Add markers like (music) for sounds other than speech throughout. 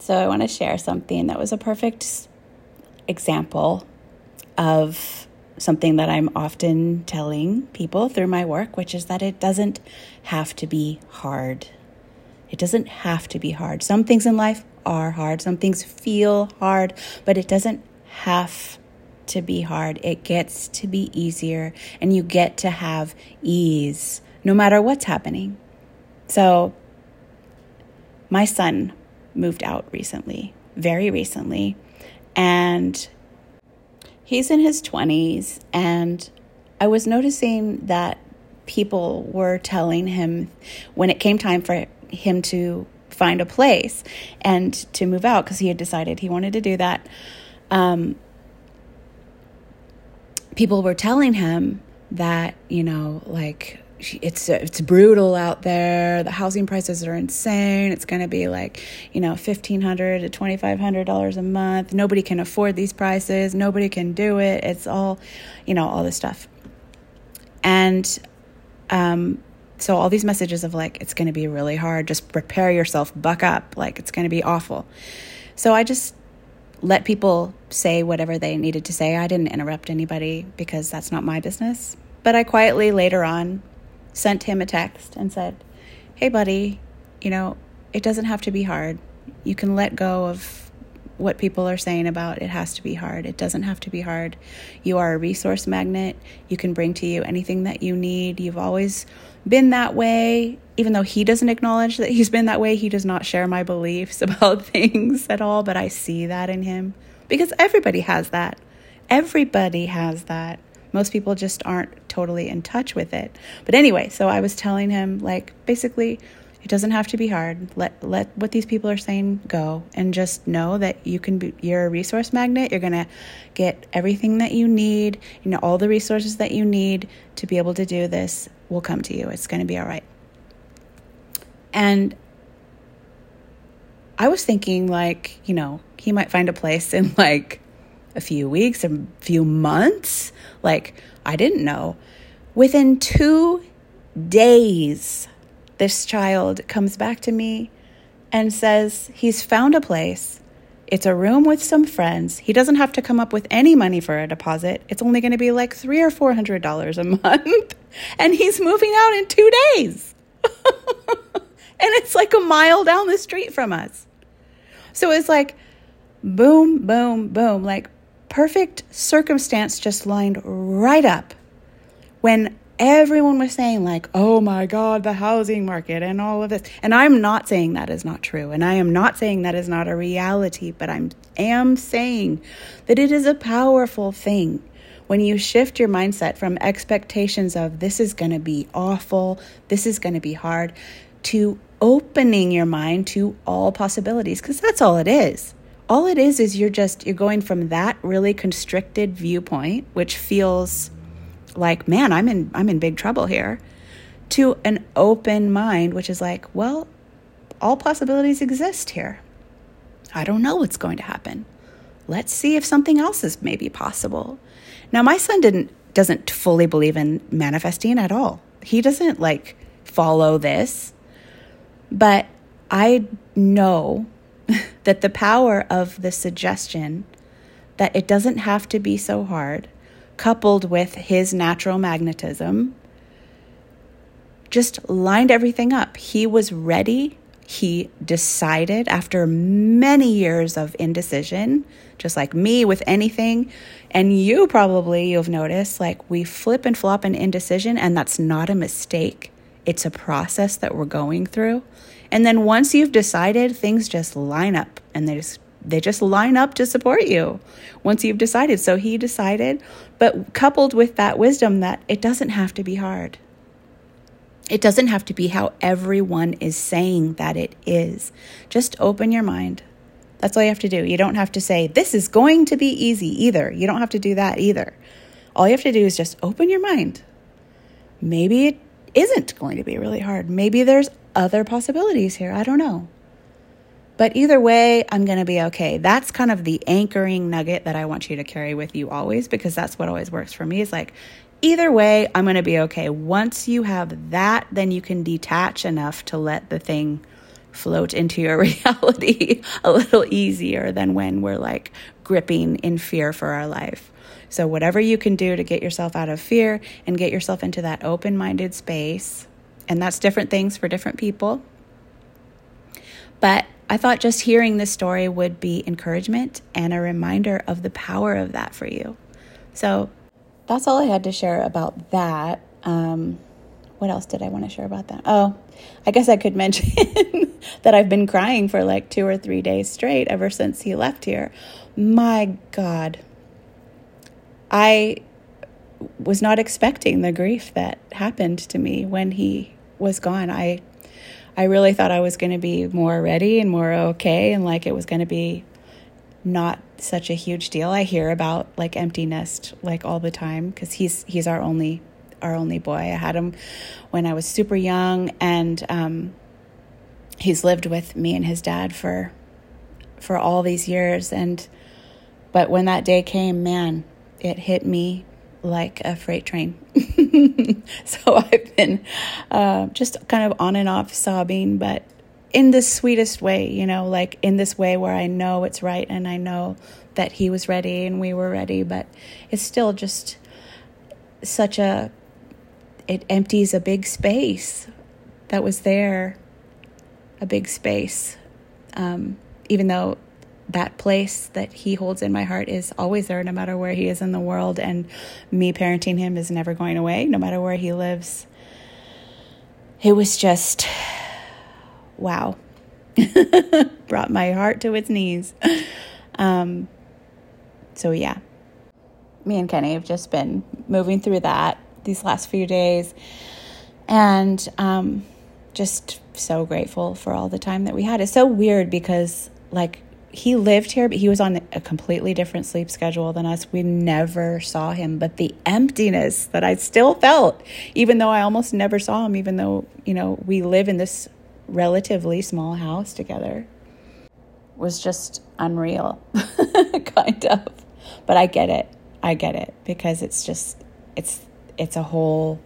So, I want to share something that was a perfect example of something that I'm often telling people through my work, which is that it doesn't have to be hard. It doesn't have to be hard. Some things in life are hard, some things feel hard, but it doesn't have to be hard. It gets to be easier, and you get to have ease no matter what's happening. So, my son moved out recently, very recently, and he's in his 20s. And I was noticing that people were telling him when it came time for him to find a place and to move out because he had decided he wanted to do that. Um, people were telling him that, you know, like, it's it's brutal out there. The housing prices are insane. It's going to be like, you know, fifteen hundred to twenty five hundred dollars a month. Nobody can afford these prices. Nobody can do it. It's all, you know, all this stuff. And um, so all these messages of like, it's going to be really hard. Just prepare yourself. Buck up. Like it's going to be awful. So I just let people say whatever they needed to say. I didn't interrupt anybody because that's not my business. But I quietly later on sent him a text and said, Hey, buddy, you know, it doesn't have to be hard. You can let go of what people are saying about it has to be hard. It doesn't have to be hard. You are a resource magnet. You can bring to you anything that you need. You've always been that way. Even though he doesn't acknowledge that he's been that way, he does not share my beliefs (laughs) about things at all, but I see that in him because everybody has that. Everybody has that. Most people just aren't totally in touch with it. But anyway, so I was telling him like basically it doesn't have to be hard. Let let what these people are saying go and just know that you can be you're a resource magnet. You're going to get everything that you need, you know all the resources that you need to be able to do this will come to you. It's going to be all right. And I was thinking like, you know, he might find a place in like a few weeks, a few months. Like, I didn't know. Within two days, this child comes back to me and says he's found a place. It's a room with some friends. He doesn't have to come up with any money for a deposit. It's only going to be like three or four hundred dollars a (laughs) month. And he's moving out in two days. (laughs) and it's like a mile down the street from us. So it's like boom, boom, boom. Like perfect circumstance just lined right up when everyone was saying like oh my god the housing market and all of this. And i'm not saying that is not true and i am not saying that is not a reality but i am am saying that it is a powerful thing when you shift your mindset from expectations of this is going to be awful this is going to be hard to opening your mind to all possibilities because that's all it is all it is is you're just you're going from that really constricted viewpoint which feels like man i'm in i'm in big trouble here to an open mind which is like well all possibilities exist here. I don't know what's going to happen. Let's see if something else is maybe possible. Now my son didn't doesn't fully believe in manifesting at all. He doesn't like follow this but i know (laughs) that the power of the suggestion that it doesn't have to be so hard, coupled with his natural magnetism, just lined everything up. He was ready. He decided after many years of indecision, just like me with anything. And you probably, you've noticed, like we flip and flop in indecision, and that's not a mistake. It's a process that we're going through. And then once you've decided, things just line up and they just they just line up to support you once you've decided. So he decided, but coupled with that wisdom that it doesn't have to be hard. It doesn't have to be how everyone is saying that it is. Just open your mind. That's all you have to do. You don't have to say, this is going to be easy either. You don't have to do that either. All you have to do is just open your mind. Maybe it isn't going to be really hard. Maybe there's other possibilities here. I don't know. But either way, I'm going to be okay. That's kind of the anchoring nugget that I want you to carry with you always because that's what always works for me is like, either way, I'm going to be okay. Once you have that, then you can detach enough to let the thing float into your (laughs) reality a little easier than when we're like gripping in fear for our life. So, whatever you can do to get yourself out of fear and get yourself into that open minded space, and that's different things for different people. But I thought just hearing this story would be encouragement and a reminder of the power of that for you. So that's all I had to share about that. Um, what else did I want to share about that? Oh, I guess I could (laughs) mention that I've been crying for like two or three days straight ever since he left here. My God. I was not expecting the grief that happened to me when he was gone. I I really thought I was going to be more ready and more okay and like it was going to be not such a huge deal. I hear about like empty nest like all the time cuz he's he's our only our only boy. I had him when I was super young and um, he's lived with me and his dad for for all these years and but when that day came, man, it hit me like a freight train. (laughs) so I've been uh, just kind of on and off sobbing, but in the sweetest way, you know, like in this way where I know it's right and I know that he was ready and we were ready, but it's still just such a, it empties a big space that was there, a big space. Um, even though that place that he holds in my heart is always there no matter where he is in the world. And me parenting him is never going away. No matter where he lives it was just wow. (laughs) Brought my heart to its knees. Um, so yeah. Me and kenny have just been moving through that these last few days. And um, just so grateful for all the time that we had. It's so weird because like he lived here, but he was on a completely different sleep schedule than us. We never saw him, but the emptiness that I still felt, even though I almost never saw him, even though, you know, we live in this relatively small house together, was just unreal, (laughs) kind of. But I get it. I get it because it's just, it's, it's a whole,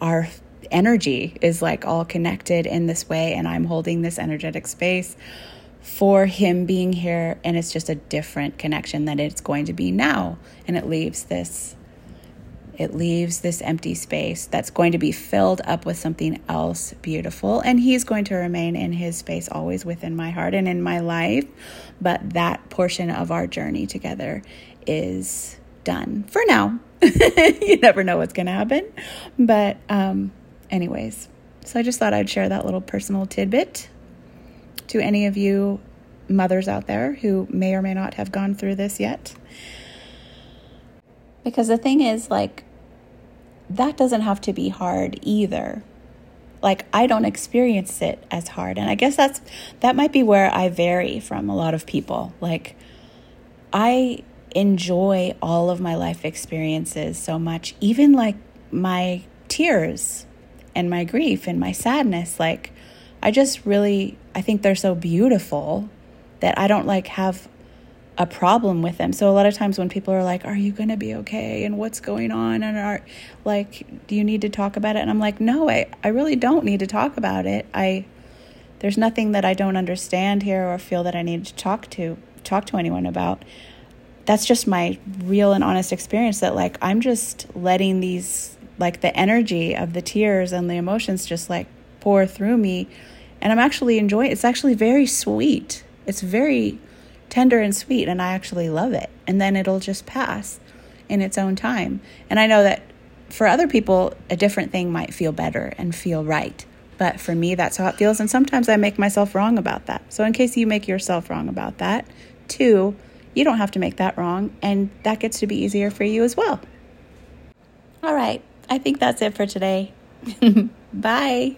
our energy is like all connected in this way, and I'm holding this energetic space for him being here and it's just a different connection that it's going to be now. And it leaves this it leaves this empty space that's going to be filled up with something else beautiful. And he's going to remain in his space always within my heart and in my life. But that portion of our journey together is done for now. (laughs) You never know what's going to happen. But um anyways so i just thought i'd share that little personal tidbit to any of you mothers out there who may or may not have gone through this yet. Because the thing is, like, that doesn't have to be hard either. Like, I don't experience it as hard. And I guess that's, that might be where I vary from a lot of people. Like, I enjoy all of my life experiences so much, even like my tears and my grief and my sadness. Like, I just really I think they're so beautiful that I don't like have a problem with them. So a lot of times when people are like, "Are you going to be okay?" and what's going on and are like, "Do you need to talk about it?" and I'm like, "No, I I really don't need to talk about it. I there's nothing that I don't understand here or feel that I need to talk to talk to anyone about. That's just my real and honest experience that like I'm just letting these like the energy of the tears and the emotions just like pour through me and I'm actually enjoying it's actually very sweet. It's very tender and sweet and I actually love it. And then it'll just pass in its own time. And I know that for other people a different thing might feel better and feel right But for me, that's how it feels. And sometimes I make myself wrong about that. So, in case you make yourself wrong about that, too, you don't have to make that wrong. And that gets to be easier for you as well. All right. I think that's it for today. (laughs) Bye.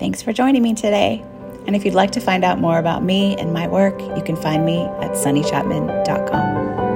Thanks for joining me today. And if you'd like to find out more about me and my work, you can find me at sunnychapman.com.